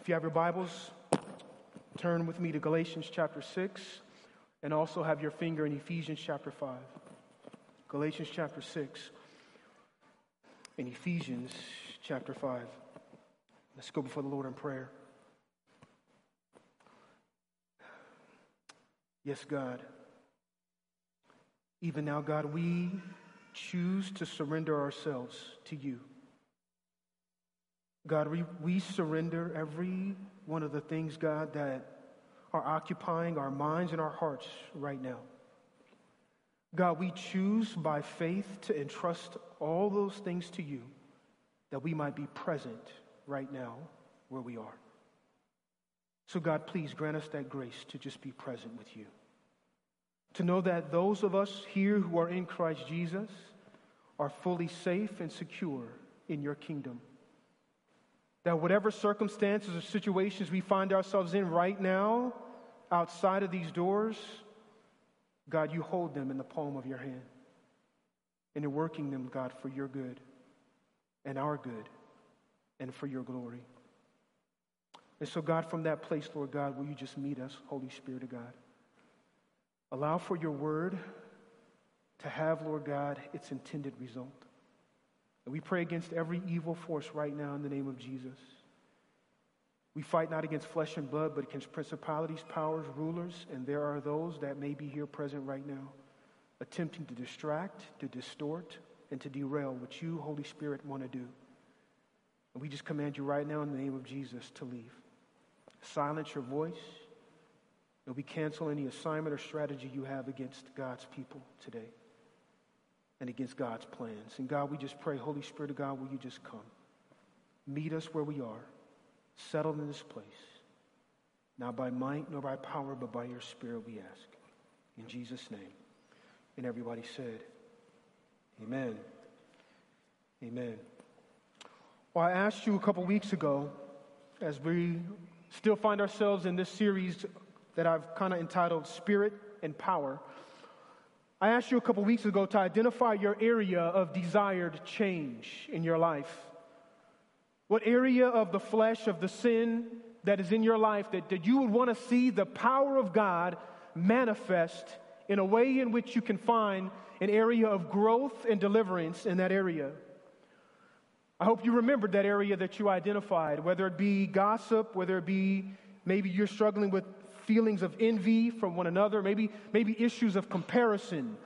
If you have your Bibles, turn with me to Galatians chapter 6 and also have your finger in Ephesians chapter 5. Galatians chapter 6 and Ephesians chapter 5. Let's go before the Lord in prayer. Yes, God. Even now, God, we choose to surrender ourselves to you. God, we, we surrender every one of the things, God, that are occupying our minds and our hearts right now. God, we choose by faith to entrust all those things to you that we might be present right now where we are. So, God, please grant us that grace to just be present with you. To know that those of us here who are in Christ Jesus are fully safe and secure in your kingdom. That whatever circumstances or situations we find ourselves in right now, outside of these doors, God, you hold them in the palm of your hand. And you're working them, God, for your good and our good and for your glory. And so, God, from that place, Lord God, will you just meet us, Holy Spirit of God? Allow for your word to have, Lord God, its intended result. And we pray against every evil force right now in the name of Jesus. We fight not against flesh and blood, but against principalities, powers, rulers, and there are those that may be here present right now, attempting to distract, to distort, and to derail what you, Holy Spirit, want to do. And we just command you right now in the name of Jesus to leave. Silence your voice, and we cancel any assignment or strategy you have against God's people today and against God's plans. And God, we just pray, Holy Spirit of God, will you just come? Meet us where we are, settled in this place. Not by might nor by power, but by your Spirit, we ask. In Jesus' name. And everybody said, Amen. Amen. Well, I asked you a couple weeks ago, as we still find ourselves in this series that I've kind of entitled Spirit and Power. I asked you a couple weeks ago to identify your area of desired change in your life. What area of the flesh, of the sin that is in your life that, that you would want to see the power of God manifest in a way in which you can find an area of growth and deliverance in that area. I hope you remembered that area that you identified, whether it be gossip, whether it be maybe you're struggling with feelings of envy from one another, maybe, maybe issues of comparison,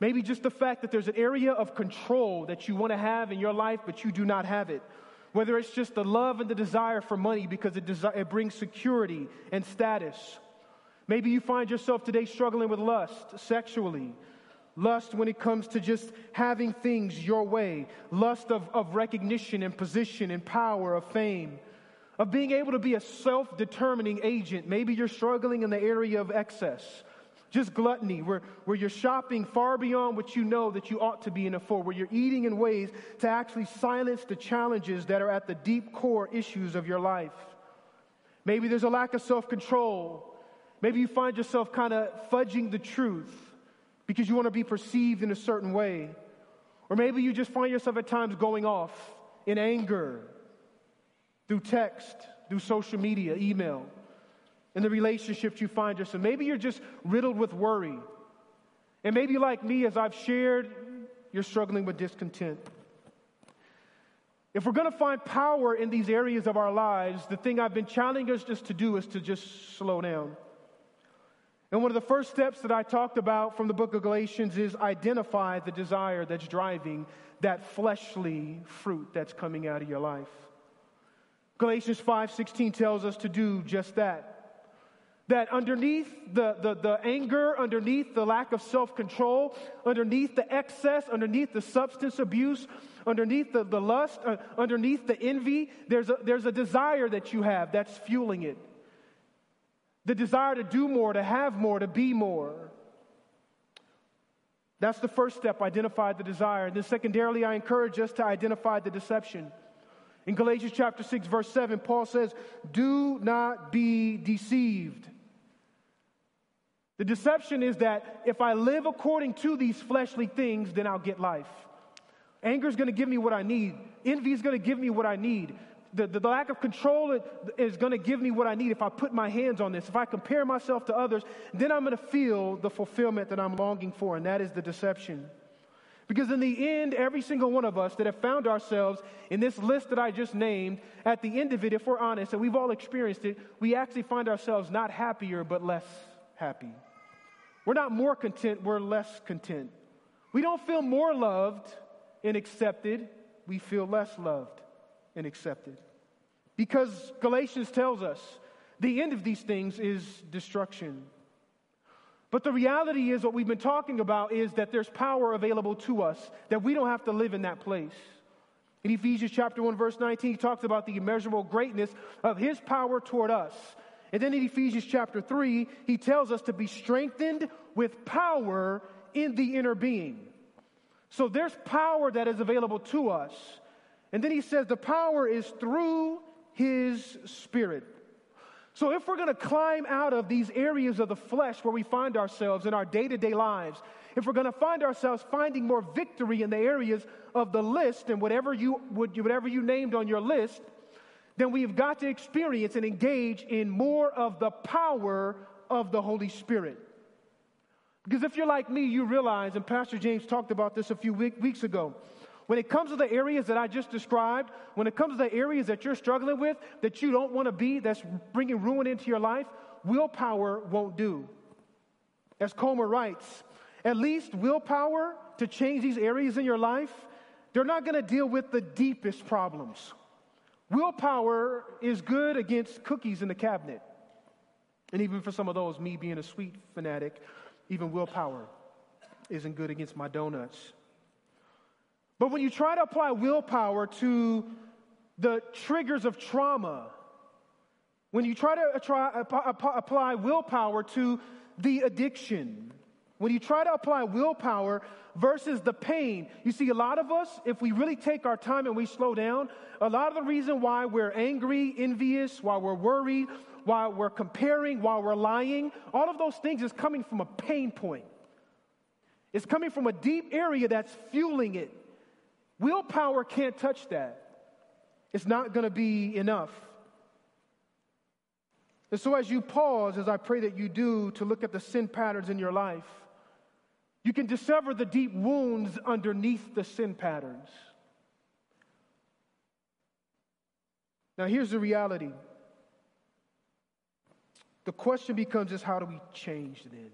maybe just the fact that there's an area of control that you want to have in your life, but you do not have it. Whether it's just the love and the desire for money because it, desi- it brings security and status. Maybe you find yourself today struggling with lust sexually. Lust when it comes to just having things your way. Lust of, of recognition and position and power, of fame of being able to be a self determining agent. Maybe you're struggling in the area of excess, just gluttony, where, where you're shopping far beyond what you know that you ought to be in it for, where you're eating in ways to actually silence the challenges that are at the deep core issues of your life. Maybe there's a lack of self control. Maybe you find yourself kind of fudging the truth because you want to be perceived in a certain way. Or maybe you just find yourself at times going off in anger through text, through social media, email, in the relationships you find yourself. Maybe you're just riddled with worry. And maybe, like me, as I've shared, you're struggling with discontent. If we're going to find power in these areas of our lives, the thing I've been challenging us just to do is to just slow down. And one of the first steps that I talked about from the book of Galatians is identify the desire that's driving that fleshly fruit that's coming out of your life. Galatians 5:16 tells us to do just that. That underneath the, the, the anger, underneath the lack of self-control, underneath the excess, underneath the substance abuse, underneath the, the lust, uh, underneath the envy, there's a, there's a desire that you have that's fueling it. The desire to do more, to have more, to be more. That's the first step, identify the desire. And then secondarily, I encourage us to identify the deception. In Galatians chapter 6, verse 7, Paul says, Do not be deceived. The deception is that if I live according to these fleshly things, then I'll get life. Anger is going to give me what I need. Envy is going to give me what I need. the, the lack of control is going to give me what I need if I put my hands on this. If I compare myself to others, then I'm going to feel the fulfillment that I'm longing for, and that is the deception. Because in the end, every single one of us that have found ourselves in this list that I just named, at the end of it, if we're honest, and we've all experienced it, we actually find ourselves not happier, but less happy. We're not more content, we're less content. We don't feel more loved and accepted, we feel less loved and accepted. Because Galatians tells us the end of these things is destruction. But the reality is, what we've been talking about is that there's power available to us, that we don't have to live in that place. In Ephesians chapter 1, verse 19, he talks about the immeasurable greatness of his power toward us. And then in Ephesians chapter 3, he tells us to be strengthened with power in the inner being. So there's power that is available to us. And then he says the power is through his spirit. So if we're going to climb out of these areas of the flesh where we find ourselves in our day to day lives, if we're going to find ourselves finding more victory in the areas of the list and whatever you, whatever you named on your list, then we've got to experience and engage in more of the power of the Holy Spirit. Because if you're like me, you realize, and Pastor James talked about this a few week, weeks ago, when it comes to the areas that I just described, when it comes to the areas that you're struggling with, that you don't want to be, that's bringing ruin into your life, willpower won't do. As Comer writes, at least willpower to change these areas in your life, they're not going to deal with the deepest problems. Willpower is good against cookies in the cabinet. And even for some of those, me being a sweet fanatic, even willpower isn't good against my donuts. But when you try to apply willpower to the triggers of trauma, when you try to try, apply willpower to the addiction, when you try to apply willpower versus the pain, you see, a lot of us, if we really take our time and we slow down, a lot of the reason why we're angry, envious, why we're worried, why we're comparing, why we're lying, all of those things is coming from a pain point. It's coming from a deep area that's fueling it. Willpower can't touch that. It's not going to be enough. And so, as you pause, as I pray that you do, to look at the sin patterns in your life, you can discover the deep wounds underneath the sin patterns. Now, here's the reality. The question becomes is how do we change then?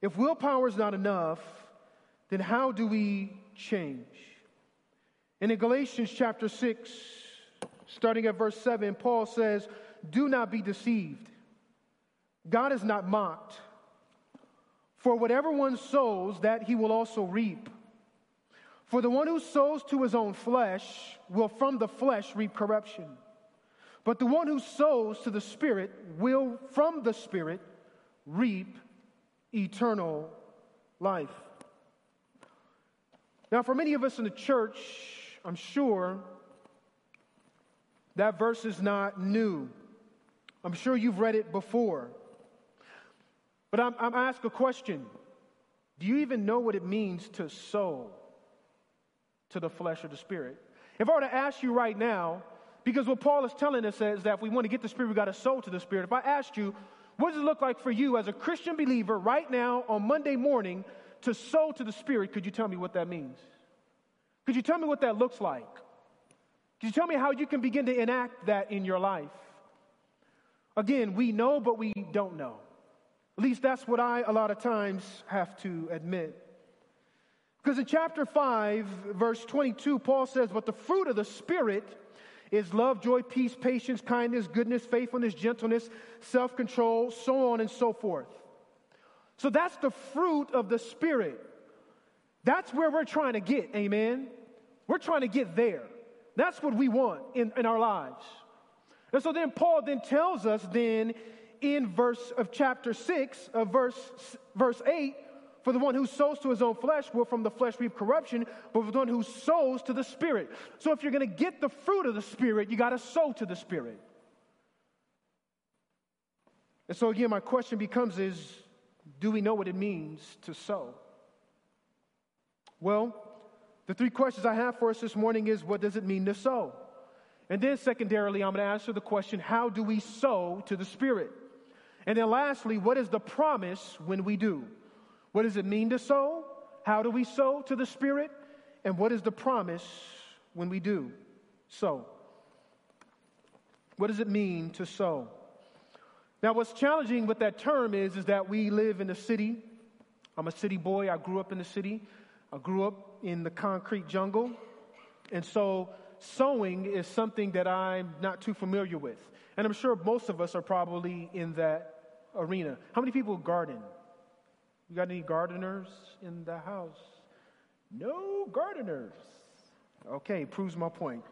If willpower is not enough, then how do we change? And in Galatians chapter 6, starting at verse 7, Paul says, Do not be deceived. God is not mocked. For whatever one sows, that he will also reap. For the one who sows to his own flesh will from the flesh reap corruption. But the one who sows to the Spirit will from the Spirit reap eternal life. Now, for many of us in the church, I'm sure that verse is not new. I'm sure you've read it before. But I'm, I'm asked a question Do you even know what it means to sow to the flesh or the spirit? If I were to ask you right now, because what Paul is telling us is that if we want to get the spirit, we've got to sow to the spirit. If I asked you, what does it look like for you as a Christian believer right now on Monday morning to sow to the spirit? Could you tell me what that means? Could you tell me what that looks like? Could you tell me how you can begin to enact that in your life? Again, we know, but we don't know. At least that's what I, a lot of times, have to admit. Because in chapter 5, verse 22, Paul says, But the fruit of the Spirit is love, joy, peace, patience, kindness, goodness, faithfulness, gentleness, self control, so on and so forth. So that's the fruit of the Spirit. That's where we're trying to get, amen? We're trying to get there. That's what we want in, in our lives. And so then Paul then tells us then in verse of chapter 6 of verse, verse 8, for the one who sows to his own flesh will from the flesh reap corruption, but for the one who sows to the Spirit. So if you're going to get the fruit of the Spirit, you got to sow to the Spirit. And so again, my question becomes is, do we know what it means to sow? Well, the three questions I have for us this morning is what does it mean to sow? And then, secondarily, I'm going to answer the question how do we sow to the Spirit? And then, lastly, what is the promise when we do? What does it mean to sow? How do we sow to the Spirit? And what is the promise when we do sow? What does it mean to sow? Now, what's challenging with that term is, is that we live in the city. I'm a city boy. I grew up in the city. I grew up in the concrete jungle. And so sowing is something that I'm not too familiar with. And I'm sure most of us are probably in that arena. How many people garden? You got any gardeners in the house? No gardeners. Okay, proves my point.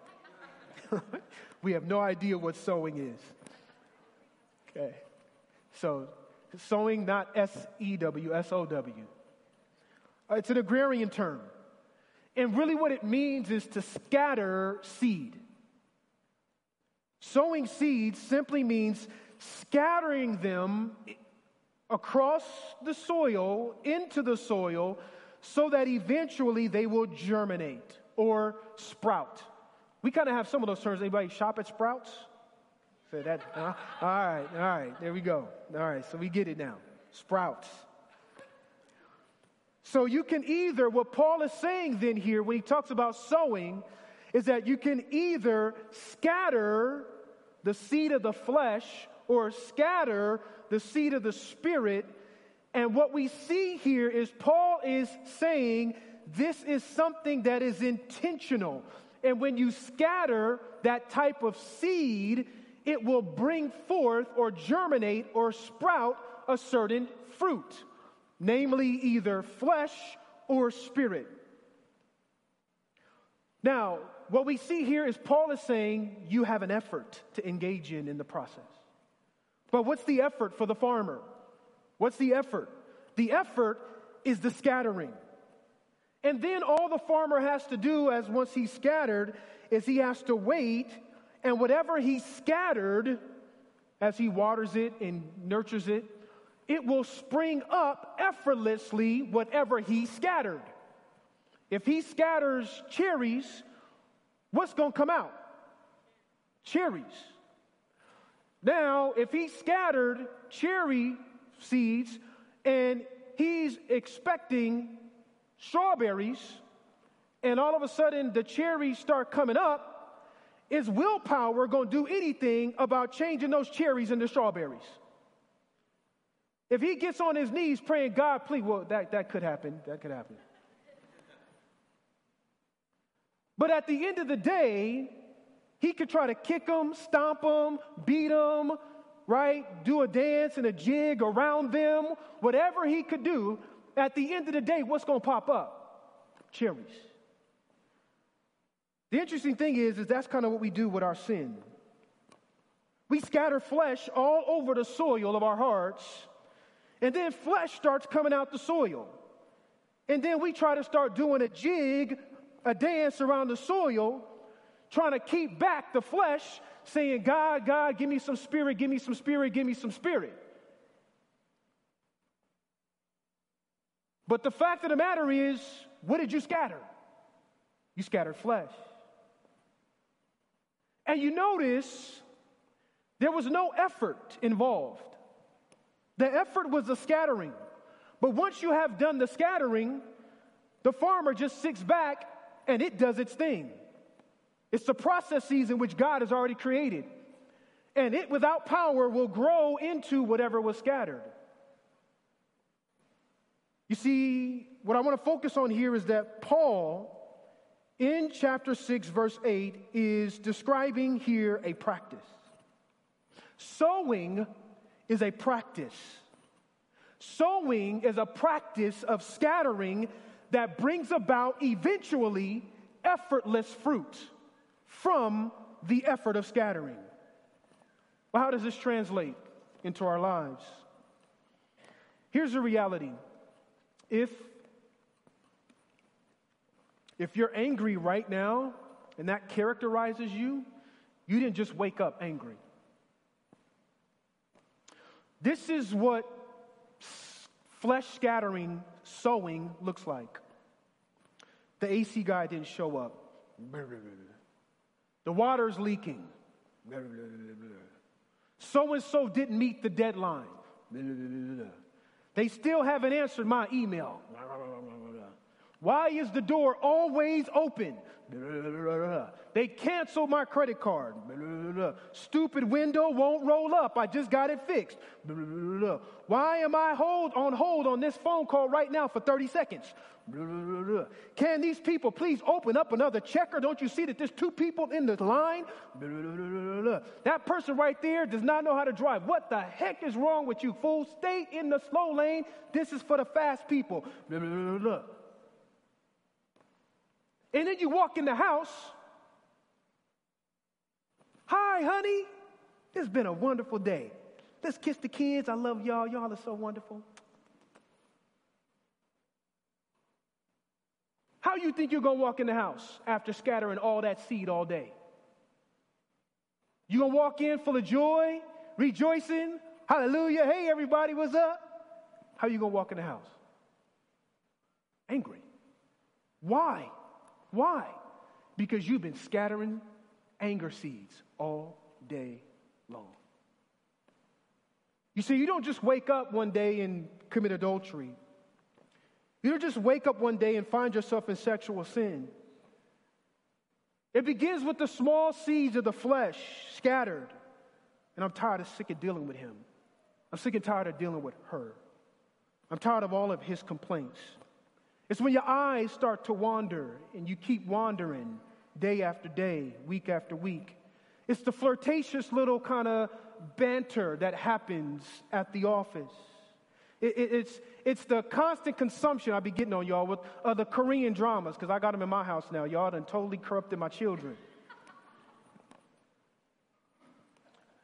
we have no idea what sowing is. Okay. So, sowing, not S E W, S O W. Uh, it's an agrarian term. And really, what it means is to scatter seed. Sowing seeds simply means scattering them across the soil, into the soil, so that eventually they will germinate or sprout. We kind of have some of those terms. Anybody shop at Sprouts? Say that. All right, all right, there we go. All right, so we get it now. Sprouts. So you can either, what Paul is saying then here when he talks about sowing, is that you can either scatter the seed of the flesh or scatter the seed of the spirit. And what we see here is Paul is saying this is something that is intentional. And when you scatter that type of seed, it will bring forth or germinate or sprout a certain fruit namely either flesh or spirit. Now, what we see here is Paul is saying you have an effort to engage in in the process. But what's the effort for the farmer? What's the effort? The effort is the scattering. And then all the farmer has to do, as once he's scattered, is he has to wait, and whatever he scattered, as he waters it and nurtures it, it will spring up effortlessly whatever he scattered. If he scatters cherries, what's going to come out? Cherries. Now, if he scattered cherry seeds and he's expecting strawberries, and all of a sudden the cherries start coming up, is willpower going to do anything about changing those cherries into strawberries? If he gets on his knees praying, God, please, well, that, that could happen. That could happen. But at the end of the day, he could try to kick them, stomp them, beat them, right? Do a dance and a jig around them, whatever he could do. At the end of the day, what's going to pop up? Cherries. The interesting thing is, is that's kind of what we do with our sin. We scatter flesh all over the soil of our hearts and then flesh starts coming out the soil. And then we try to start doing a jig, a dance around the soil, trying to keep back the flesh, saying, God, God, give me some spirit, give me some spirit, give me some spirit. But the fact of the matter is, what did you scatter? You scattered flesh. And you notice there was no effort involved. The effort was the scattering. But once you have done the scattering, the farmer just sits back and it does its thing. It's the processes in which God has already created. And it, without power, will grow into whatever was scattered. You see, what I want to focus on here is that Paul, in chapter 6, verse 8, is describing here a practice. Sowing is a practice. Sowing is a practice of scattering that brings about eventually effortless fruit from the effort of scattering. Well, how does this translate into our lives? Here's the reality. If if you're angry right now and that characterizes you, you didn't just wake up angry. This is what flesh scattering sowing looks like. The AC guy didn't show up. The water's leaking. So and so didn't meet the deadline. They still haven't answered my email. Why is the door always open? They canceled my credit card. Stupid window won't roll up. I just got it fixed. Why am I hold on hold on this phone call right now for 30 seconds? Can these people please open up another checker? Don't you see that there's two people in the line? That person right there does not know how to drive. What the heck is wrong with you, fool? Stay in the slow lane. This is for the fast people. And then you walk in the house. Hi, honey. It's been a wonderful day. Let's kiss the kids. I love y'all. Y'all are so wonderful. How you think you're going to walk in the house after scattering all that seed all day? You going to walk in full of joy, rejoicing, hallelujah, hey everybody, what's up? How you going to walk in the house? Angry. Why? Why? Because you've been scattering anger seeds all day long. You see, you don't just wake up one day and commit adultery. You don't just wake up one day and find yourself in sexual sin. It begins with the small seeds of the flesh scattered. And I'm tired of sick of dealing with him. I'm sick and tired of dealing with her. I'm tired of all of his complaints. It's when your eyes start to wander and you keep wandering day after day, week after week. It's the flirtatious little kind of banter that happens at the office. It, it, it's, it's the constant consumption I be getting on y'all with the Korean dramas, because I got them in my house now. Y'all done totally corrupted my children.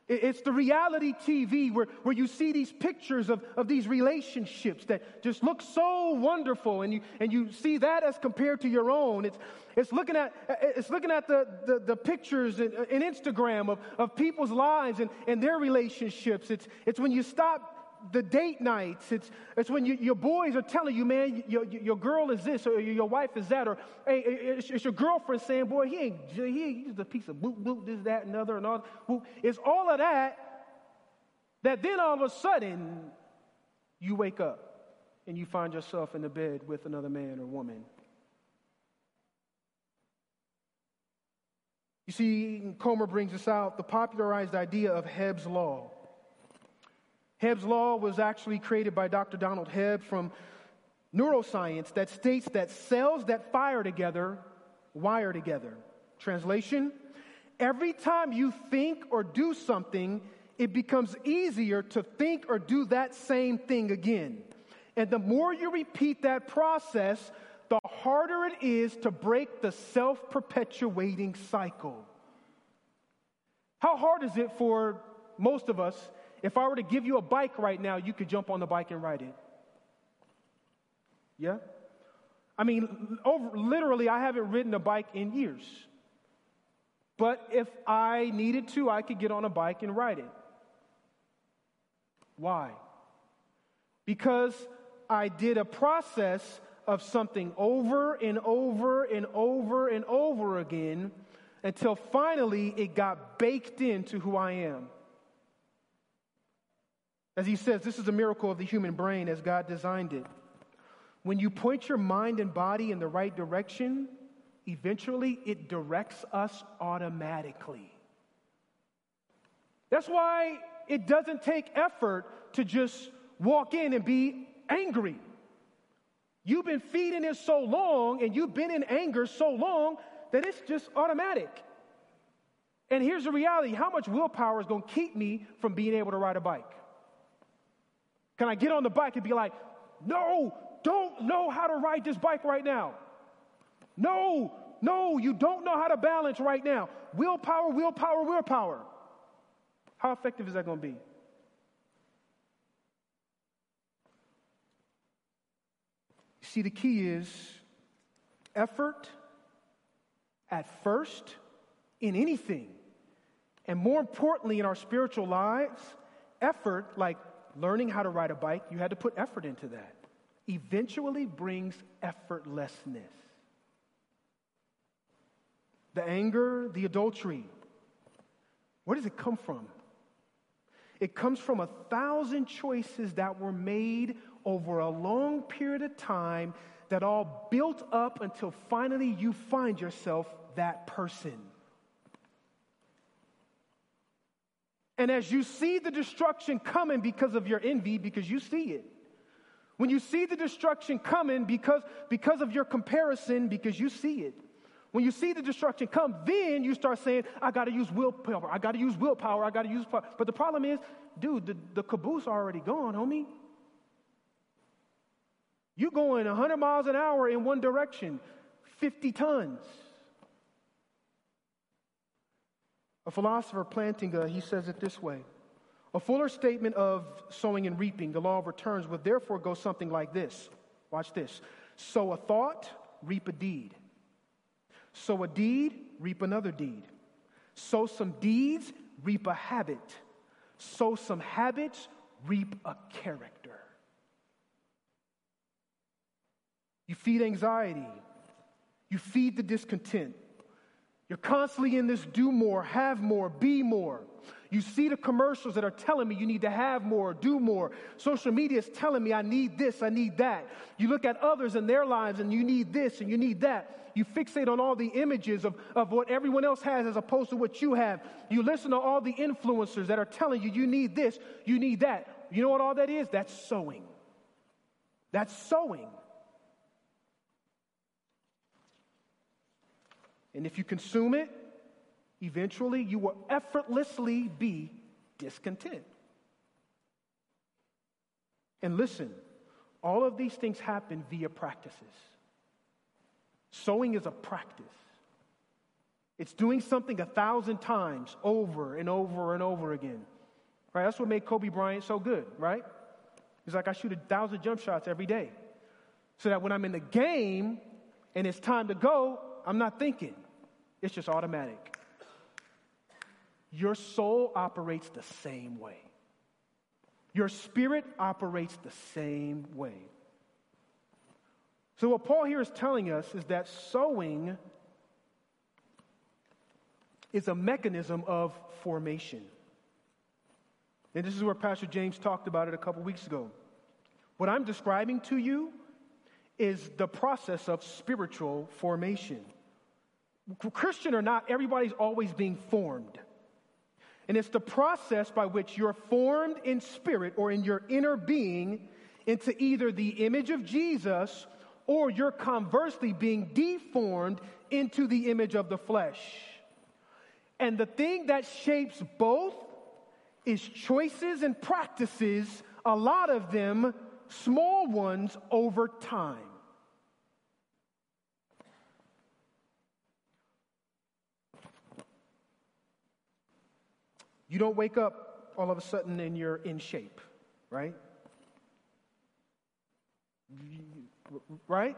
It's the reality TV where, where you see these pictures of, of these relationships that just look so wonderful, and you, and you see that as compared to your own. It's, it's looking at, it's looking at the, the, the pictures in, in Instagram of, of people's lives and, and their relationships. It's, it's when you stop the date nights. It's, it's when you, your boys are telling you, man, your, your girl is this or your wife is that, or hey, it's, it's your girlfriend saying, boy, he ain't, he he's a piece of boot, boot, this, that, and other, and all. It's all of that that then all of a sudden you wake up and you find yourself in the bed with another man or woman. You see, Comer brings us out the popularized idea of Hebb's Law. Hebb's law was actually created by Dr. Donald Hebb from neuroscience that states that cells that fire together wire together. Translation Every time you think or do something, it becomes easier to think or do that same thing again. And the more you repeat that process, the harder it is to break the self perpetuating cycle. How hard is it for most of us if I were to give you a bike right now, you could jump on the bike and ride it. Yeah? I mean, over, literally, I haven't ridden a bike in years. But if I needed to, I could get on a bike and ride it. Why? Because I did a process of something over and over and over and over again until finally it got baked into who I am. As he says, this is a miracle of the human brain as God designed it. When you point your mind and body in the right direction, eventually it directs us automatically. That's why it doesn't take effort to just walk in and be angry. You've been feeding it so long and you've been in anger so long that it's just automatic. And here's the reality how much willpower is going to keep me from being able to ride a bike? Can I get on the bike and be like, no, don't know how to ride this bike right now? No, no, you don't know how to balance right now. Willpower, willpower, willpower. How effective is that going to be? See, the key is effort at first in anything. And more importantly, in our spiritual lives, effort like learning how to ride a bike, you had to put effort into that. Eventually brings effortlessness. the anger, the adultery. Where does it come from? It comes from a thousand choices that were made over a long period of time that all built up until finally you find yourself that person. And as you see the destruction coming because of your envy, because you see it, when you see the destruction coming because, because of your comparison, because you see it, when you see the destruction come, then you start saying, I got to use willpower. I got to use willpower. I got to use power. But the problem is, dude, the, the caboose already gone, homie. You going 100 miles an hour in one direction, 50 tons. A philosopher Plantinga, uh, he says it this way. A fuller statement of sowing and reaping, the law of returns, would therefore go something like this. Watch this. Sow a thought, reap a deed. Sow a deed, reap another deed. Sow some deeds, reap a habit. Sow some habits, reap a character. You feed anxiety. You feed the discontent. You're constantly in this do more, have more, be more. You see the commercials that are telling me you need to have more, do more. Social media is telling me I need this, I need that. You look at others in their lives and you need this and you need that. You fixate on all the images of, of what everyone else has as opposed to what you have. You listen to all the influencers that are telling you you need this, you need that. You know what all that is? That's sowing. That's sowing. And if you consume it, eventually you will effortlessly be discontent. And listen, all of these things happen via practices. Sowing is a practice. It's doing something a thousand times over and over and over again. Right? That's what made Kobe Bryant so good, right? He's like, I shoot a thousand jump shots every day. So that when I'm in the game and it's time to go, I'm not thinking. It's just automatic. Your soul operates the same way. Your spirit operates the same way. So, what Paul here is telling us is that sowing is a mechanism of formation. And this is where Pastor James talked about it a couple weeks ago. What I'm describing to you is the process of spiritual formation. Christian or not, everybody's always being formed. And it's the process by which you're formed in spirit or in your inner being into either the image of Jesus or you're conversely being deformed into the image of the flesh. And the thing that shapes both is choices and practices, a lot of them small ones over time. You don't wake up all of a sudden and you're in shape, right? Right?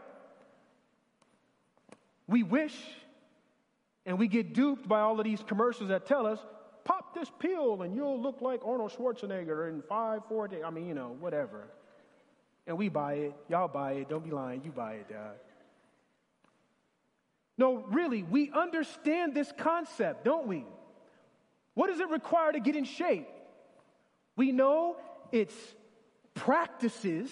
We wish and we get duped by all of these commercials that tell us, pop this pill and you'll look like Arnold Schwarzenegger in five, four days. I mean, you know, whatever. And we buy it. Y'all buy it. Don't be lying. You buy it, Dad. No, really, we understand this concept, don't we? What does it require to get in shape? We know it's practices,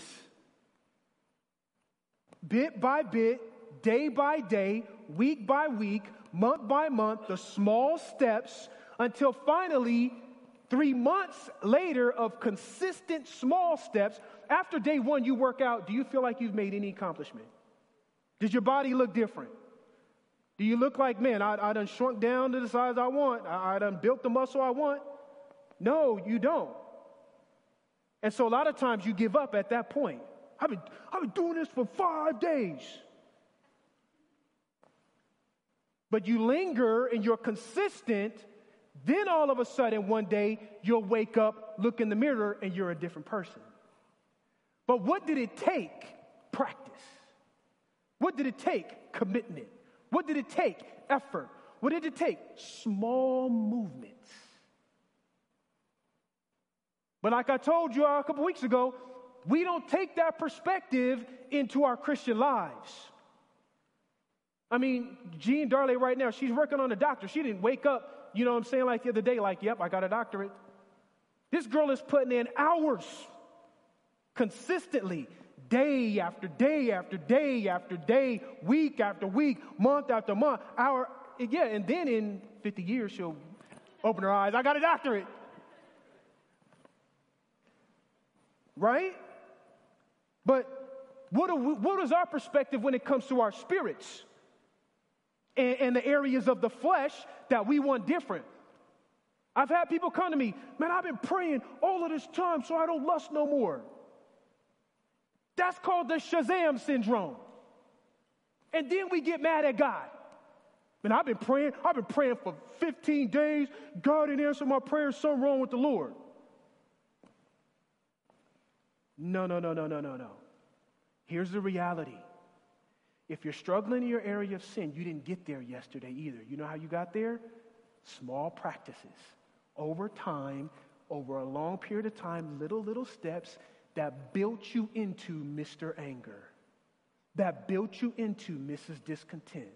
bit by bit, day by day, week by week, month by month, the small steps until finally, three months later of consistent small steps, after day one, you work out. Do you feel like you've made any accomplishment? Does your body look different? Do you look like, man, I, I done shrunk down to the size I want? I, I done built the muscle I want? No, you don't. And so a lot of times you give up at that point. I've been, I've been doing this for five days. But you linger and you're consistent, then all of a sudden one day you'll wake up, look in the mirror, and you're a different person. But what did it take? Practice. What did it take? Commitment. What did it take? Effort. What did it take? Small movements. But like I told you a couple weeks ago, we don't take that perspective into our Christian lives. I mean, Jean Darley right now, she's working on a doctor. She didn't wake up, you know what I'm saying, like the other day, like, yep, I got a doctorate. This girl is putting in hours consistently, day after day after day after day, week after week, month after month, hour. Yeah, and then in 50 years, she'll open her eyes. I got a doctorate. Right? But what, we, what is our perspective when it comes to our spirits and, and the areas of the flesh that we want different? I've had people come to me, man, I've been praying all of this time so I don't lust no more. That's called the Shazam syndrome. And then we get mad at God. And I've been praying, I've been praying for 15 days. God didn't answer my prayers, something wrong with the Lord. No, no, no, no, no, no, no. Here's the reality. If you're struggling in your area of sin, you didn't get there yesterday either. You know how you got there? Small practices. Over time, over a long period of time, little, little steps that built you into Mr. Anger, that built you into Mrs. Discontent,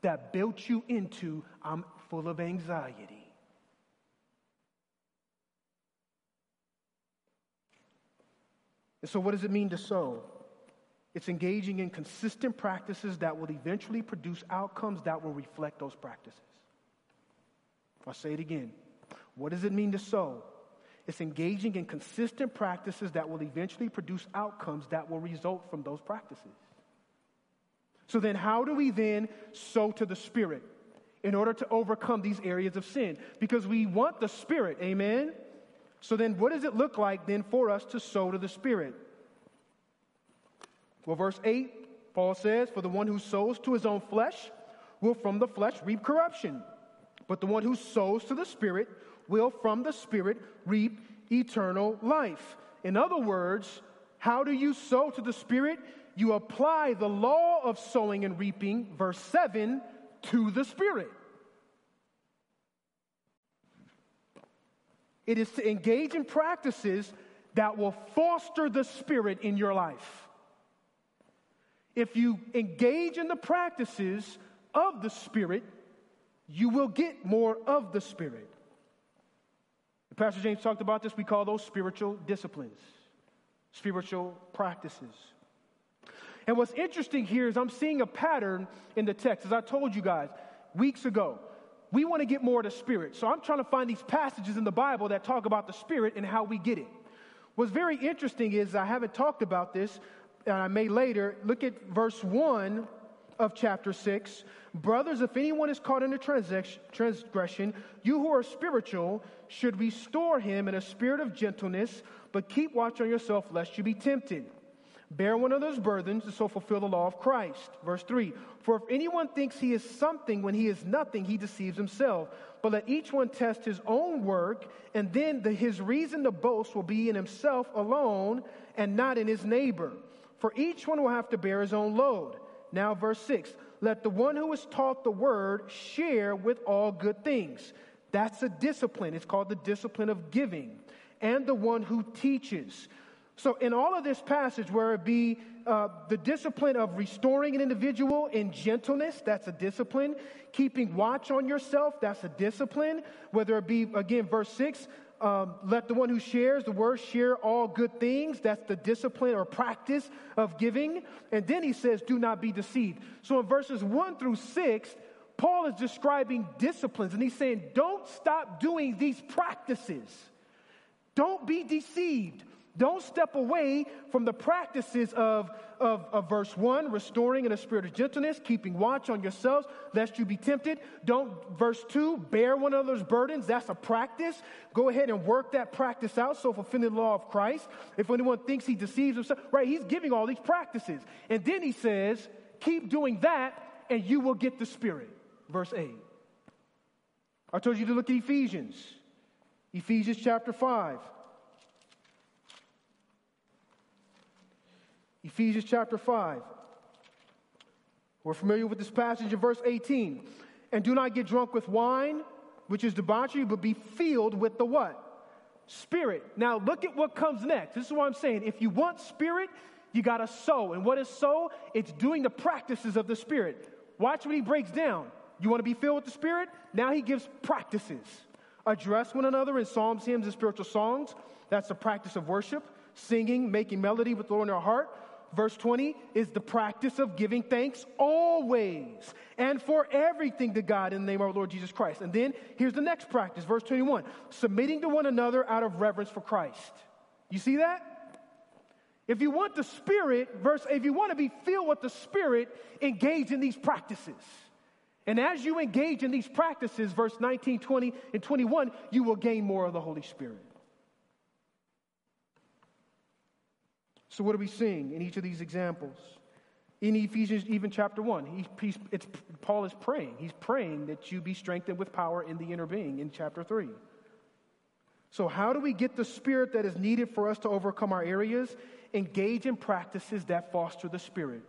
that built you into I'm full of anxiety. And so, what does it mean to sow? It's engaging in consistent practices that will eventually produce outcomes that will reflect those practices. I'll say it again. What does it mean to sow? It's engaging in consistent practices that will eventually produce outcomes that will result from those practices. So, then how do we then sow to the Spirit in order to overcome these areas of sin? Because we want the Spirit, amen? So, then what does it look like then for us to sow to the Spirit? Well, verse 8, Paul says, For the one who sows to his own flesh will from the flesh reap corruption, but the one who sows to the Spirit will from the Spirit reap eternal life. In other words, how do you sow to the Spirit? You apply the law of sowing and reaping, verse 7, to the Spirit. It is to engage in practices that will foster the Spirit in your life if you engage in the practices of the Spirit, you will get more of the Spirit. Pastor James talked about this. We call those spiritual disciplines, spiritual practices. And what's interesting here is I'm seeing a pattern in the text. As I told you guys weeks ago, we want to get more of the Spirit. So I'm trying to find these passages in the Bible that talk about the Spirit and how we get it. What's very interesting is I haven't talked about this, and I may later, look at verse 1 of chapter 6. Brothers, if anyone is caught in a transgression, you who are spiritual should restore him in a spirit of gentleness, but keep watch on yourself lest you be tempted. Bear one another's burdens and so fulfill the law of Christ. Verse 3 For if anyone thinks he is something when he is nothing, he deceives himself. But let each one test his own work, and then the, his reason to boast will be in himself alone and not in his neighbor. For each one will have to bear his own load. Now, verse 6 let the one who is taught the word share with all good things. That's a discipline. It's called the discipline of giving. And the one who teaches. So, in all of this passage, where it be uh, the discipline of restoring an individual in gentleness, that's a discipline. Keeping watch on yourself, that's a discipline. Whether it be, again, verse 6, um, let the one who shares the word share all good things. That's the discipline or practice of giving. And then he says, do not be deceived. So in verses one through six, Paul is describing disciplines and he's saying, don't stop doing these practices. Don't be deceived. Don't step away from the practices of, of, of, verse 1, restoring in a spirit of gentleness, keeping watch on yourselves, lest you be tempted. Don't, verse 2, bear one another's burdens. That's a practice. Go ahead and work that practice out. So, fulfilling the law of Christ. If anyone thinks he deceives himself, right, he's giving all these practices. And then he says, keep doing that, and you will get the Spirit. Verse 8. I told you to look at Ephesians. Ephesians chapter 5. Ephesians chapter 5. We're familiar with this passage in verse 18. And do not get drunk with wine, which is debauchery, but be filled with the what? Spirit. Now look at what comes next. This is what I'm saying. If you want spirit, you got to sow. And what is sow? It's doing the practices of the Spirit. watch what he breaks down. You want to be filled with the Spirit? Now he gives practices. Address one another in psalms, hymns, and spiritual songs. That's the practice of worship, singing, making melody with the Lord in our heart. Verse 20 is the practice of giving thanks always and for everything to God in the name of our Lord Jesus Christ. And then here's the next practice, verse 21 submitting to one another out of reverence for Christ. You see that? If you want the Spirit, verse, if you want to be filled with the Spirit, engage in these practices. And as you engage in these practices, verse 19, 20, and 21, you will gain more of the Holy Spirit. So, what are we seeing in each of these examples? In Ephesians, even chapter 1, he, it's, Paul is praying. He's praying that you be strengthened with power in the inner being in chapter 3. So, how do we get the spirit that is needed for us to overcome our areas? Engage in practices that foster the spirit.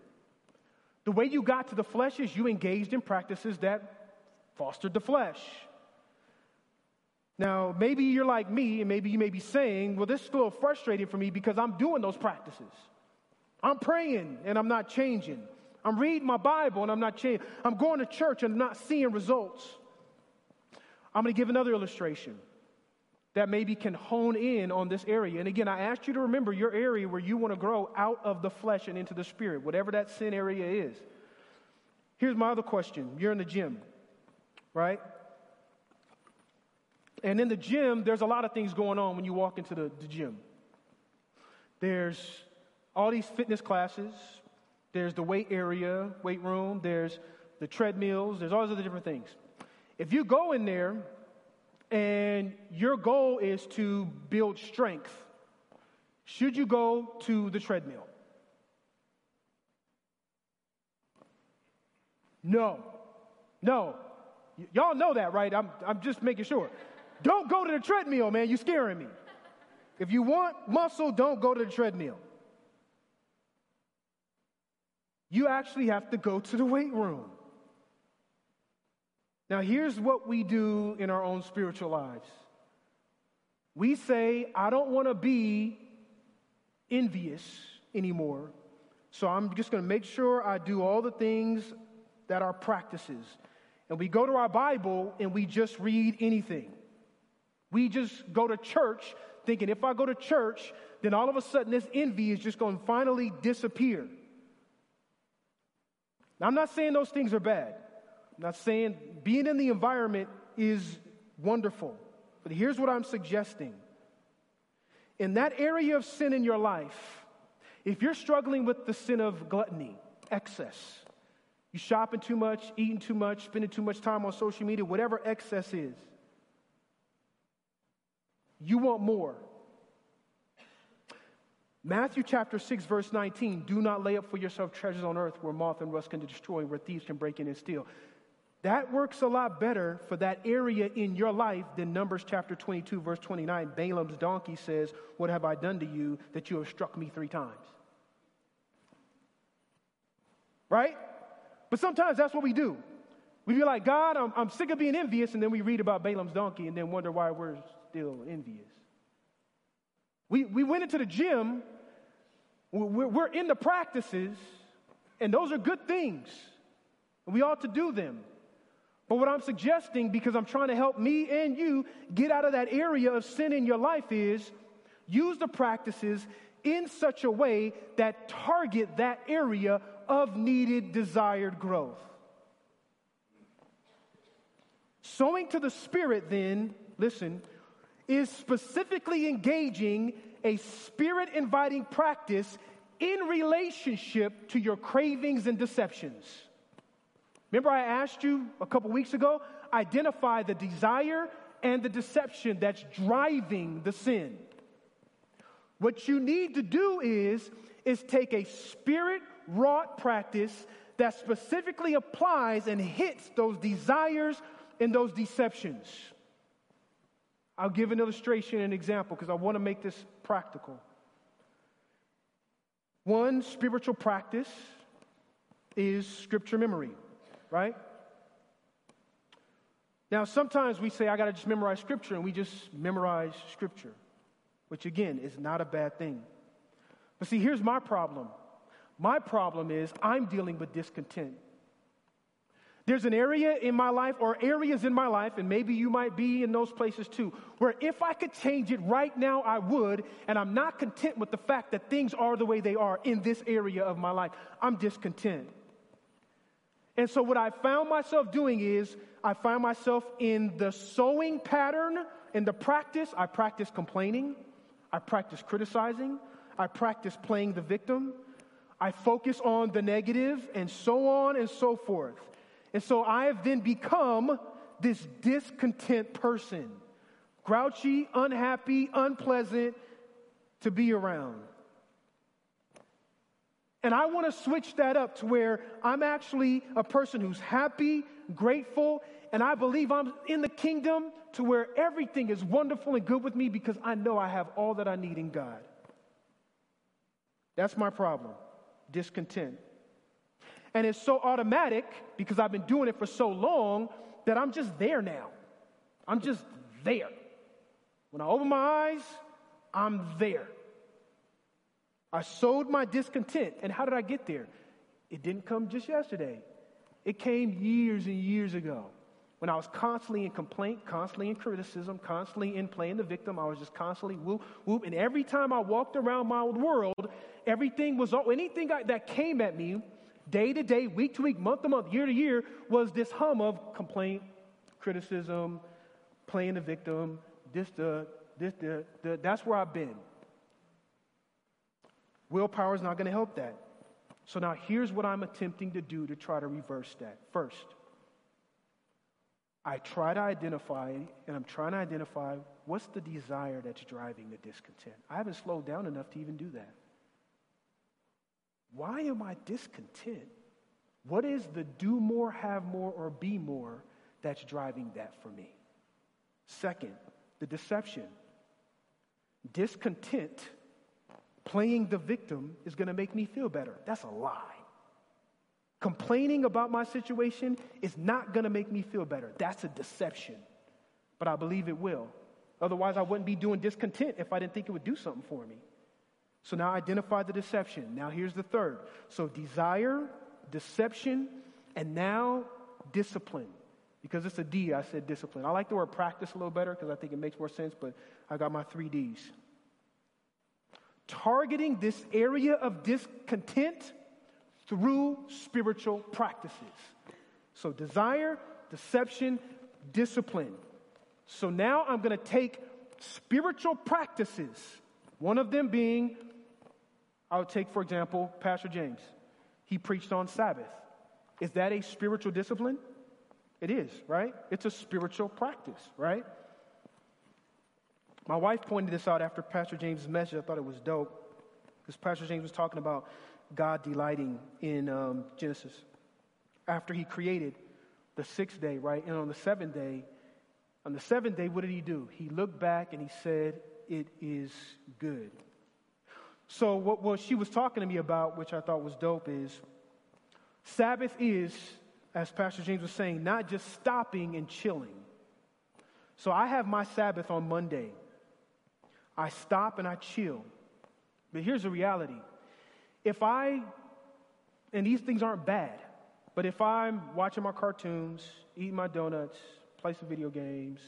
The way you got to the flesh is you engaged in practices that fostered the flesh. Now, maybe you're like me, and maybe you may be saying, well, this is a little frustrating for me because I'm doing those practices. I'm praying and I'm not changing. I'm reading my Bible and I'm not changing. I'm going to church and I'm not seeing results. I'm going to give another illustration that maybe can hone in on this area. And again, I asked you to remember your area where you want to grow out of the flesh and into the spirit, whatever that sin area is. Here's my other question you're in the gym, right? And in the gym, there's a lot of things going on when you walk into the, the gym. There's all these fitness classes, there's the weight area, weight room, there's the treadmills, there's all these other different things. If you go in there and your goal is to build strength, should you go to the treadmill? No. No. Y- y'all know that, right? I'm, I'm just making sure. Don't go to the treadmill, man. You're scaring me. If you want muscle, don't go to the treadmill. You actually have to go to the weight room. Now, here's what we do in our own spiritual lives we say, I don't want to be envious anymore, so I'm just going to make sure I do all the things that are practices. And we go to our Bible and we just read anything. We just go to church thinking if I go to church, then all of a sudden this envy is just going to finally disappear. Now, I'm not saying those things are bad. I'm not saying being in the environment is wonderful. But here's what I'm suggesting. In that area of sin in your life, if you're struggling with the sin of gluttony, excess, you shopping too much, eating too much, spending too much time on social media, whatever excess is, you want more. Matthew chapter 6, verse 19 do not lay up for yourself treasures on earth where moth and rust can destroy, where thieves can break in and steal. That works a lot better for that area in your life than Numbers chapter 22, verse 29. Balaam's donkey says, What have I done to you that you have struck me three times? Right? But sometimes that's what we do. We be like, God, I'm, I'm sick of being envious, and then we read about Balaam's donkey and then wonder why we're still envious. We, we went into the gym, we're, we're in the practices, and those are good things. We ought to do them. But what I'm suggesting, because I'm trying to help me and you get out of that area of sin in your life, is use the practices in such a way that target that area of needed, desired growth. Sowing to the Spirit, then, listen, is specifically engaging a spirit inviting practice in relationship to your cravings and deceptions. Remember, I asked you a couple weeks ago? Identify the desire and the deception that's driving the sin. What you need to do is, is take a spirit wrought practice that specifically applies and hits those desires and those deceptions. I'll give an illustration and an example because I want to make this practical. One spiritual practice is scripture memory, right? Now, sometimes we say, I got to just memorize scripture, and we just memorize scripture, which again is not a bad thing. But see, here's my problem. My problem is I'm dealing with discontent. There's an area in my life or areas in my life, and maybe you might be in those places too, where if I could change it right now, I would, and I'm not content with the fact that things are the way they are in this area of my life. I'm discontent. And so, what I found myself doing is, I find myself in the sowing pattern, in the practice. I practice complaining, I practice criticizing, I practice playing the victim, I focus on the negative, and so on and so forth. And so I have then become this discontent person, grouchy, unhappy, unpleasant to be around. And I want to switch that up to where I'm actually a person who's happy, grateful, and I believe I'm in the kingdom to where everything is wonderful and good with me because I know I have all that I need in God. That's my problem discontent. And it's so automatic because I've been doing it for so long that I'm just there now. I'm just there. When I open my eyes, I'm there. I sowed my discontent. And how did I get there? It didn't come just yesterday, it came years and years ago. When I was constantly in complaint, constantly in criticism, constantly in playing the victim, I was just constantly whoop, whoop. And every time I walked around my old world, everything was, anything that came at me day to day, week to week, month to month, year to year, was this hum of complaint, criticism, playing the victim, this, the, this, the, the that's where I've been. Willpower is not going to help that. So now here's what I'm attempting to do to try to reverse that. First, I try to identify, and I'm trying to identify what's the desire that's driving the discontent. I haven't slowed down enough to even do that. Why am I discontent? What is the do more, have more, or be more that's driving that for me? Second, the deception. Discontent, playing the victim, is going to make me feel better. That's a lie. Complaining about my situation is not going to make me feel better. That's a deception. But I believe it will. Otherwise, I wouldn't be doing discontent if I didn't think it would do something for me. So now identify the deception. Now here's the third. So desire, deception, and now discipline. Because it's a D, I said discipline. I like the word practice a little better because I think it makes more sense, but I got my three D's. Targeting this area of discontent through spiritual practices. So desire, deception, discipline. So now I'm going to take spiritual practices, one of them being I would take, for example, Pastor James. He preached on Sabbath. Is that a spiritual discipline? It is, right? It's a spiritual practice, right? My wife pointed this out after Pastor James' message. I thought it was dope because Pastor James was talking about God delighting in um, Genesis. After he created the sixth day, right? And on the seventh day, on the seventh day, what did he do? He looked back and he said, It is good. So, what, what she was talking to me about, which I thought was dope, is Sabbath is, as Pastor James was saying, not just stopping and chilling. So, I have my Sabbath on Monday. I stop and I chill. But here's the reality if I, and these things aren't bad, but if I'm watching my cartoons, eating my donuts, play some video games,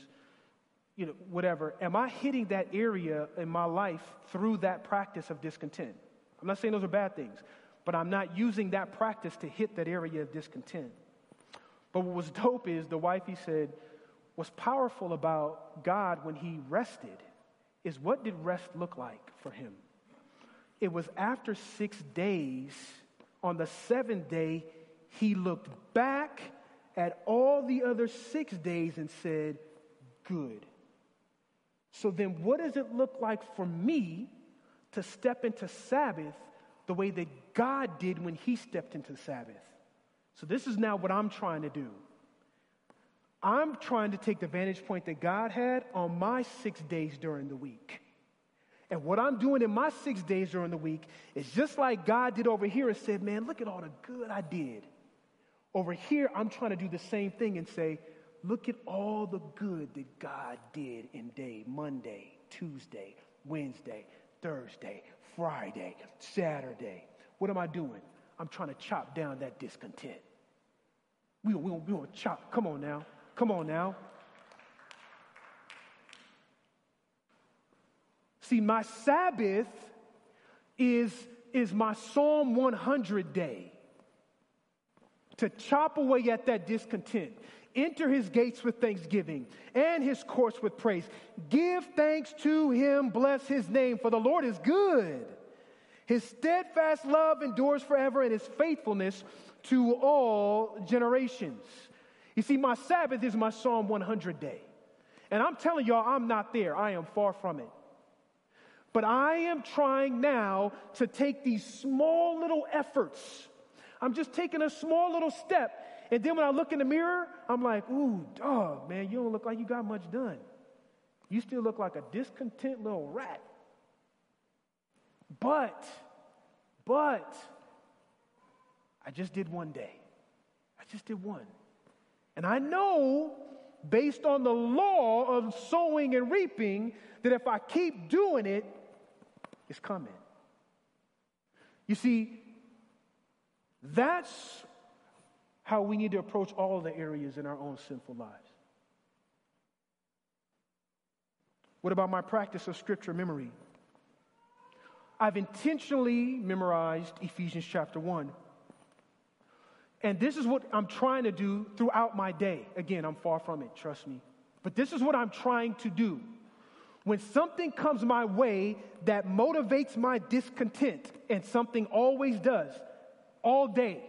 you know, whatever, am I hitting that area in my life through that practice of discontent? I'm not saying those are bad things, but I'm not using that practice to hit that area of discontent. But what was dope is the wife, he said, what's powerful about God when he rested is what did rest look like for him? It was after six days, on the seventh day, he looked back at all the other six days and said, Good. So then, what does it look like for me to step into Sabbath the way that God did when He stepped into Sabbath? So, this is now what I'm trying to do. I'm trying to take the vantage point that God had on my six days during the week. And what I'm doing in my six days during the week is just like God did over here and said, Man, look at all the good I did. Over here, I'm trying to do the same thing and say, Look at all the good that God did in day Monday, Tuesday, Wednesday, Thursday, Friday, Saturday. What am I doing? I'm trying to chop down that discontent. We, we, we want chop. Come on now. Come on now. See, my Sabbath is, is my Psalm 100 day to chop away at that discontent. Enter his gates with thanksgiving and his courts with praise. Give thanks to him, bless his name, for the Lord is good. His steadfast love endures forever, and his faithfulness to all generations. You see, my Sabbath is my Psalm 100 day. And I'm telling y'all, I'm not there. I am far from it. But I am trying now to take these small little efforts. I'm just taking a small little step. And then when I look in the mirror, I'm like, ooh, dog, man, you don't look like you got much done. You still look like a discontent little rat. But, but, I just did one day. I just did one. And I know, based on the law of sowing and reaping, that if I keep doing it, it's coming. You see, that's how we need to approach all the areas in our own sinful lives. What about my practice of scripture memory? I've intentionally memorized Ephesians chapter 1. And this is what I'm trying to do throughout my day. Again, I'm far from it, trust me. But this is what I'm trying to do. When something comes my way that motivates my discontent, and something always does, all day,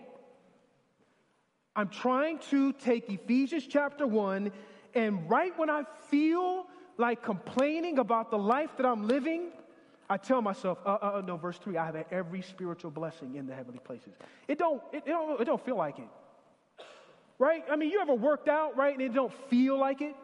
I'm trying to take Ephesians chapter 1, and right when I feel like complaining about the life that I'm living, I tell myself, uh, uh, uh no, verse 3, I have every spiritual blessing in the heavenly places. It don't, it, it, don't, it don't feel like it. Right? I mean, you ever worked out, right, and it don't feel like it?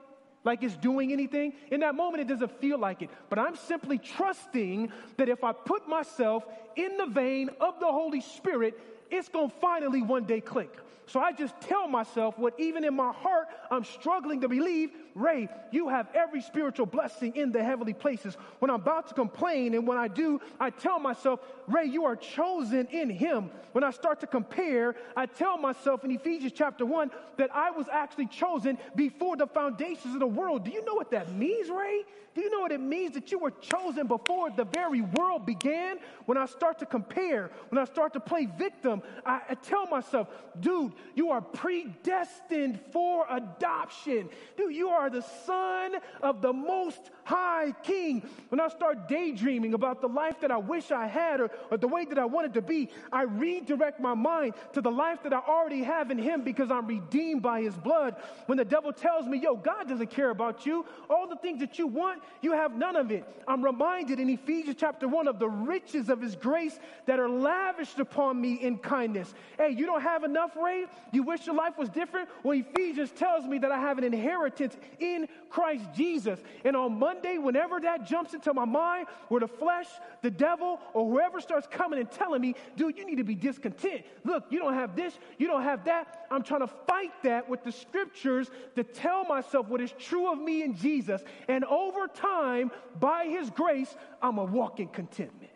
Like it's doing anything? In that moment, it doesn't feel like it. But I'm simply trusting that if I put myself in the vein of the Holy Spirit, it's going to finally one day click. So I just tell myself what even in my heart I'm struggling to believe, Ray, you have every spiritual blessing in the heavenly places. When I'm about to complain and when I do, I tell myself, Ray, you are chosen in him. When I start to compare, I tell myself in Ephesians chapter 1 that I was actually chosen before the foundations of the world. Do you know what that means, Ray? Do you know what it means that you were chosen before the very world began? When I start to compare, when I start to play victim, I, I tell myself, dude, you are predestined for adoption. Dude, you are the son of the most high king. When I start daydreaming about the life that I wish I had or, or the way that I wanted to be, I redirect my mind to the life that I already have in him because I'm redeemed by his blood. When the devil tells me, yo, God doesn't care about you, all the things that you want, you have none of it. I'm reminded in Ephesians chapter 1 of the riches of his grace that are lavished upon me in kindness. Hey, you don't have enough, Ray? You wish your life was different? Well, Ephesians tells me that I have an inheritance in Christ Jesus. And on Monday, whenever that jumps into my mind, where the flesh, the devil, or whoever starts coming and telling me, dude, you need to be discontent. Look, you don't have this, you don't have that. I'm trying to fight that with the scriptures to tell myself what is true of me in Jesus. And over time, by His grace, I'm a walk in contentment.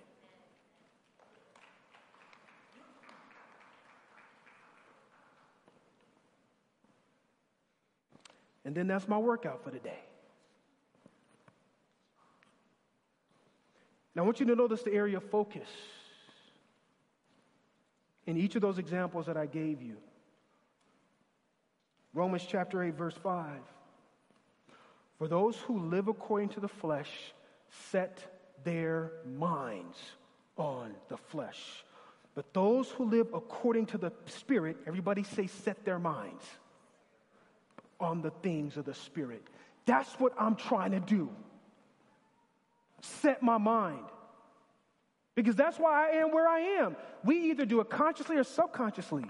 And then that's my workout for the day. I want you to notice the area of focus in each of those examples that I gave you. Romans chapter 8, verse 5. For those who live according to the flesh set their minds on the flesh. But those who live according to the Spirit, everybody say, set their minds on the things of the Spirit. That's what I'm trying to do. Set my mind. Because that's why I am where I am. We either do it consciously or subconsciously.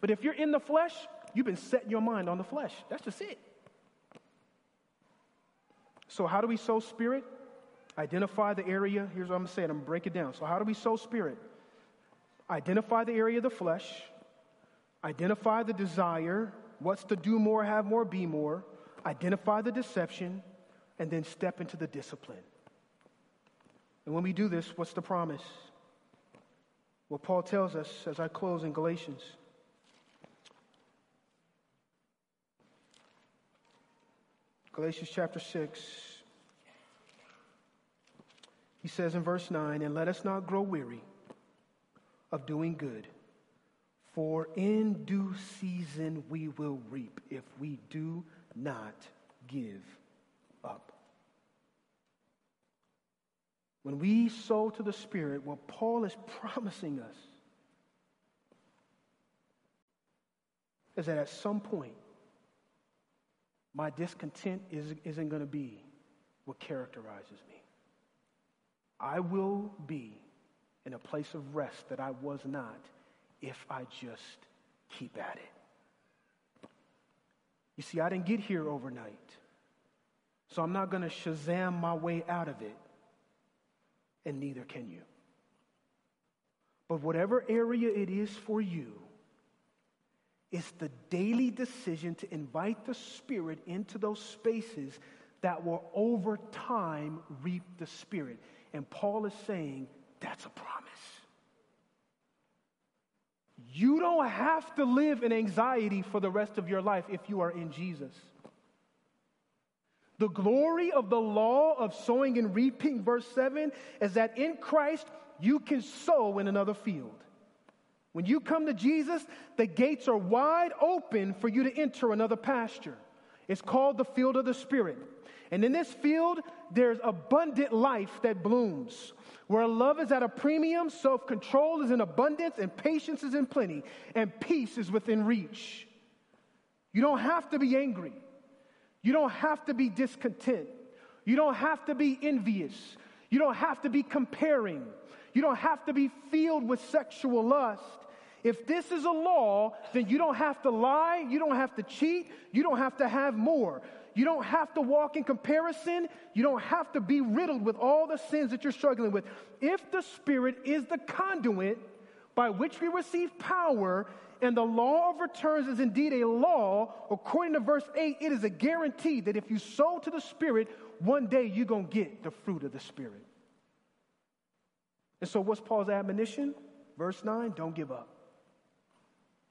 But if you're in the flesh, you've been setting your mind on the flesh. That's just it. So, how do we sow spirit? Identify the area. Here's what I'm saying. I'm to break it down. So, how do we sow spirit? Identify the area of the flesh, identify the desire. What's to do more, have more, be more. Identify the deception, and then step into the discipline. And when we do this, what's the promise? Well, Paul tells us as I close in Galatians. Galatians chapter 6. He says in verse 9, And let us not grow weary of doing good, for in due season we will reap if we do not give When we sow to the Spirit, what Paul is promising us is that at some point, my discontent is, isn't going to be what characterizes me. I will be in a place of rest that I was not if I just keep at it. You see, I didn't get here overnight, so I'm not going to Shazam my way out of it, and neither can you. But whatever area it is for you, it's the daily decision to invite the Spirit into those spaces that will over time reap the Spirit. And Paul is saying that's a promise. You don't have to live in anxiety for the rest of your life if you are in Jesus. The glory of the law of sowing and reaping, verse 7, is that in Christ you can sow in another field. When you come to Jesus, the gates are wide open for you to enter another pasture. It's called the field of the Spirit. And in this field, there's abundant life that blooms. Where love is at a premium, self control is in abundance, and patience is in plenty, and peace is within reach. You don't have to be angry. You don't have to be discontent. You don't have to be envious. You don't have to be comparing. You don't have to be filled with sexual lust. If this is a law, then you don't have to lie, you don't have to cheat, you don't have to have more. You don't have to walk in comparison. You don't have to be riddled with all the sins that you're struggling with. If the Spirit is the conduit by which we receive power, and the law of returns is indeed a law, according to verse 8, it is a guarantee that if you sow to the Spirit, one day you're going to get the fruit of the Spirit. And so, what's Paul's admonition? Verse 9 don't give up.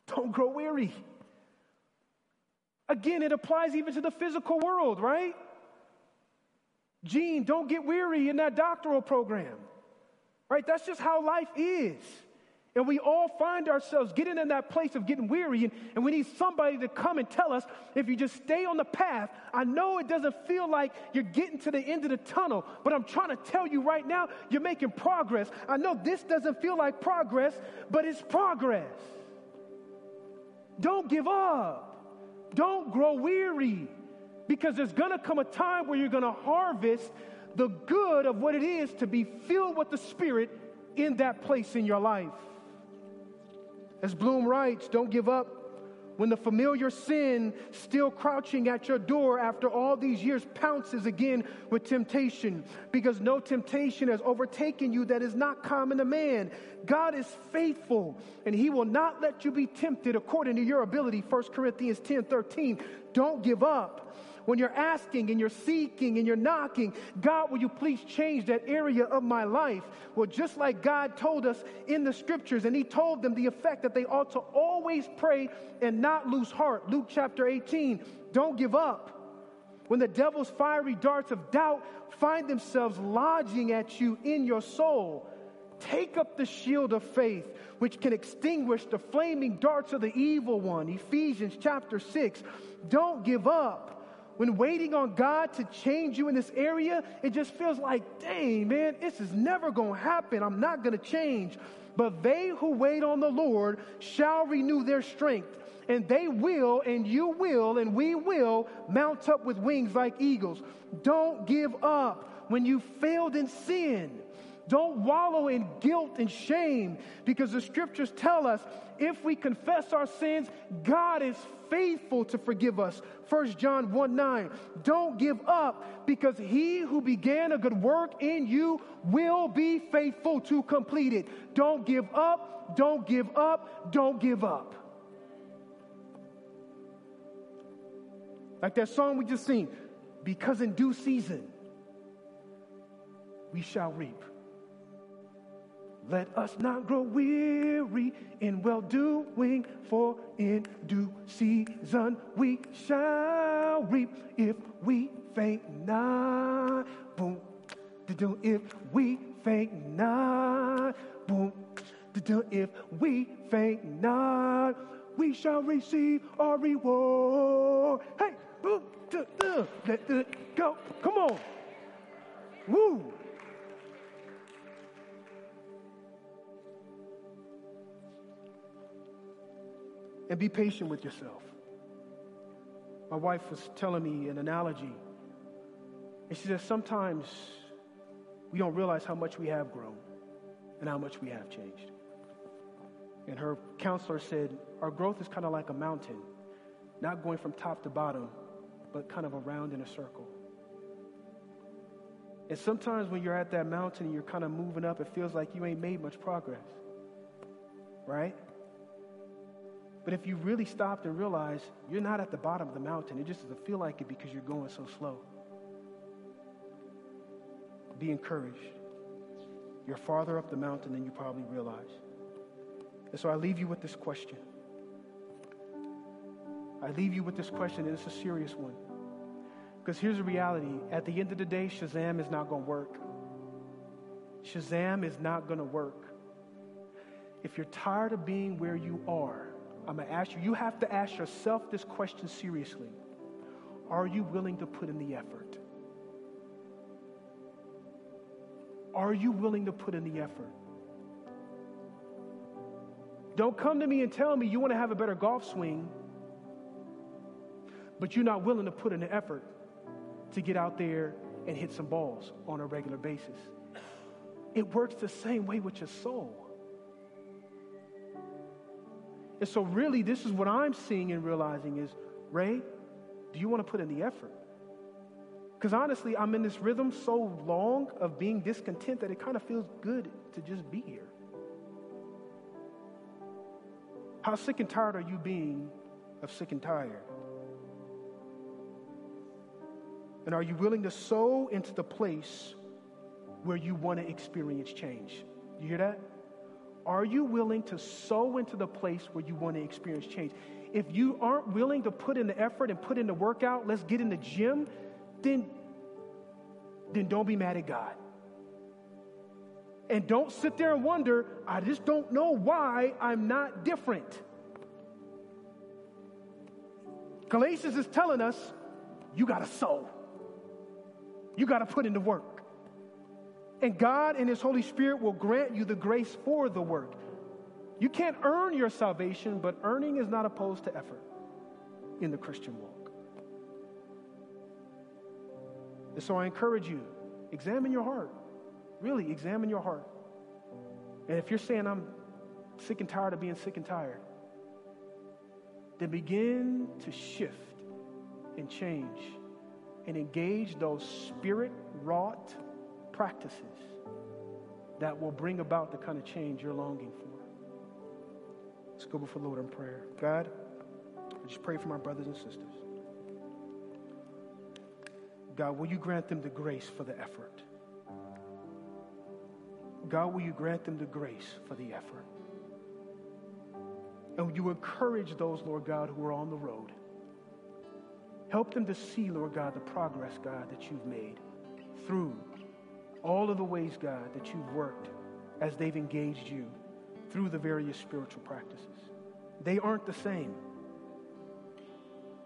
Don't grow weary. Again, it applies even to the physical world, right? Gene, don't get weary in that doctoral program, right? That's just how life is. And we all find ourselves getting in that place of getting weary, and, and, we need somebody to come and tell us if you just stay on the path. I know it doesn't feel like you're getting to the end of the tunnel, but I'm trying to tell you right now, you're making progress. I know this doesn't feel like progress, but it's progress. Don't give up. Don't grow weary because there's to come a time where you're to harvest the good of what it is to be filled with the Spirit in that place in your life. As Bloom writes, don't give up when the familiar sin, still crouching at your door after all these years, pounces again with temptation, because no temptation has overtaken you that is not common to man. God is faithful, and He will not let you be tempted according to your ability. 1 Corinthians 10 13. Don't give up when you're asking and you're seeking and you're knocking, God, will you please change that area of my life? Well, just like God told us in the scriptures, and He told them the effect that they ought to always pray and not lose heart. Luke chapter 18, don't give up. When the devil's fiery darts of doubt find themselves lodging at you in your soul, take up the shield of faith, which can extinguish the flaming darts of the evil one. Ephesians chapter 6. Don't give up when waiting on God to change you in this area, it just feels like, dang, man, this is never going to happen. I'm not going to change. But they who wait on the Lord shall renew their strength, and they will, and you will, and we will mount up with wings like eagles. Don't give up when you failed in sin. Don't wallow in guilt and shame because the scriptures tell us if we confess our sins, God is faithful to forgive us. 1 John 1 9. Don't give up because he who began a good work in you will be faithful to complete it. Don't give up, don't give up, don't give up. Like that song we just sing, because in due season we shall reap Let us not grow weary in well doing, for in due season we shall reap if we faint not. Boom. To do if we faint not. Boom. To do if we faint not, we shall receive our reward. Hey, boom. Let it go. Come on. Woo. And be patient with yourself. My wife was telling me an analogy, and she says sometimes we don't realize how much we have grown and how much we have changed. And her counselor said, Our growth is kind of like a mountain, not going from top to bottom, but kind of around in a circle. And sometimes when you're at that mountain and you're kind of moving up, it feels like you ain't made much progress. Right? But if you really stopped and realized you're not at the bottom of the mountain, it just doesn't feel like it because you're going so slow. Be encouraged. You're farther up the mountain than you probably realize. And so I leave you with this question. I leave you with this question, and it's a serious one. Because here's the reality at the end of the day, Shazam is not going to work. Shazam is not going to work. If you're tired of being where you are, I'm going to ask you, you have to ask yourself this question seriously. Are you willing to put in the effort? Are you willing to put in the effort? Don't come to me and tell me you want to have a better golf swing, but you're not willing to put in the effort to get out there and hit some balls on a regular basis. It works the same way with your soul. And so, really, this is what I'm seeing and realizing is Ray, do you want to put in the effort? Because honestly, I'm in this rhythm so long of being discontent that it kind of feels good to just be here. How sick and tired are you being of sick and tired? And are you willing to sow into the place where you want to experience change? You hear that? Are you willing to sow into the place where you want to experience change? If you aren't willing to put in the effort and put in the workout, let's get in the gym, then, then don't be mad at God. And don't sit there and wonder, I just don't know why I'm not different. Galatians is telling us you got to sow, you got to put in the work. And God and His Holy Spirit will grant you the grace for the work. You can't earn your salvation, but earning is not opposed to effort in the Christian walk. And so I encourage you, examine your heart. Really, examine your heart. And if you're saying, I'm sick and tired of being sick and tired, then begin to shift and change and engage those spirit wrought practices that will bring about the kind of change you're longing for. Let's go before the Lord in prayer. God, I just pray for my brothers and sisters. God, will you grant them the grace for the effort? God, will you grant them the grace for the effort? And will you encourage those, Lord God, who are on the road? Help them to see, Lord God, the progress, God, that you've made through all of the ways, God, that you've worked as they've engaged you through the various spiritual practices. They aren't the same.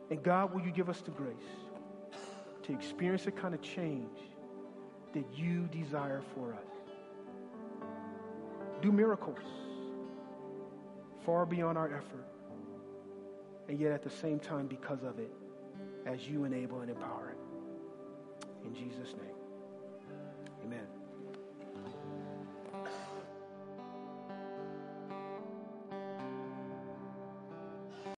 And God, will you give us the grace to experience the kind of change that you desire for us? Do miracles far beyond our effort, and yet at the same time, because of it, as you enable and empower it. In Jesus' name. Amen.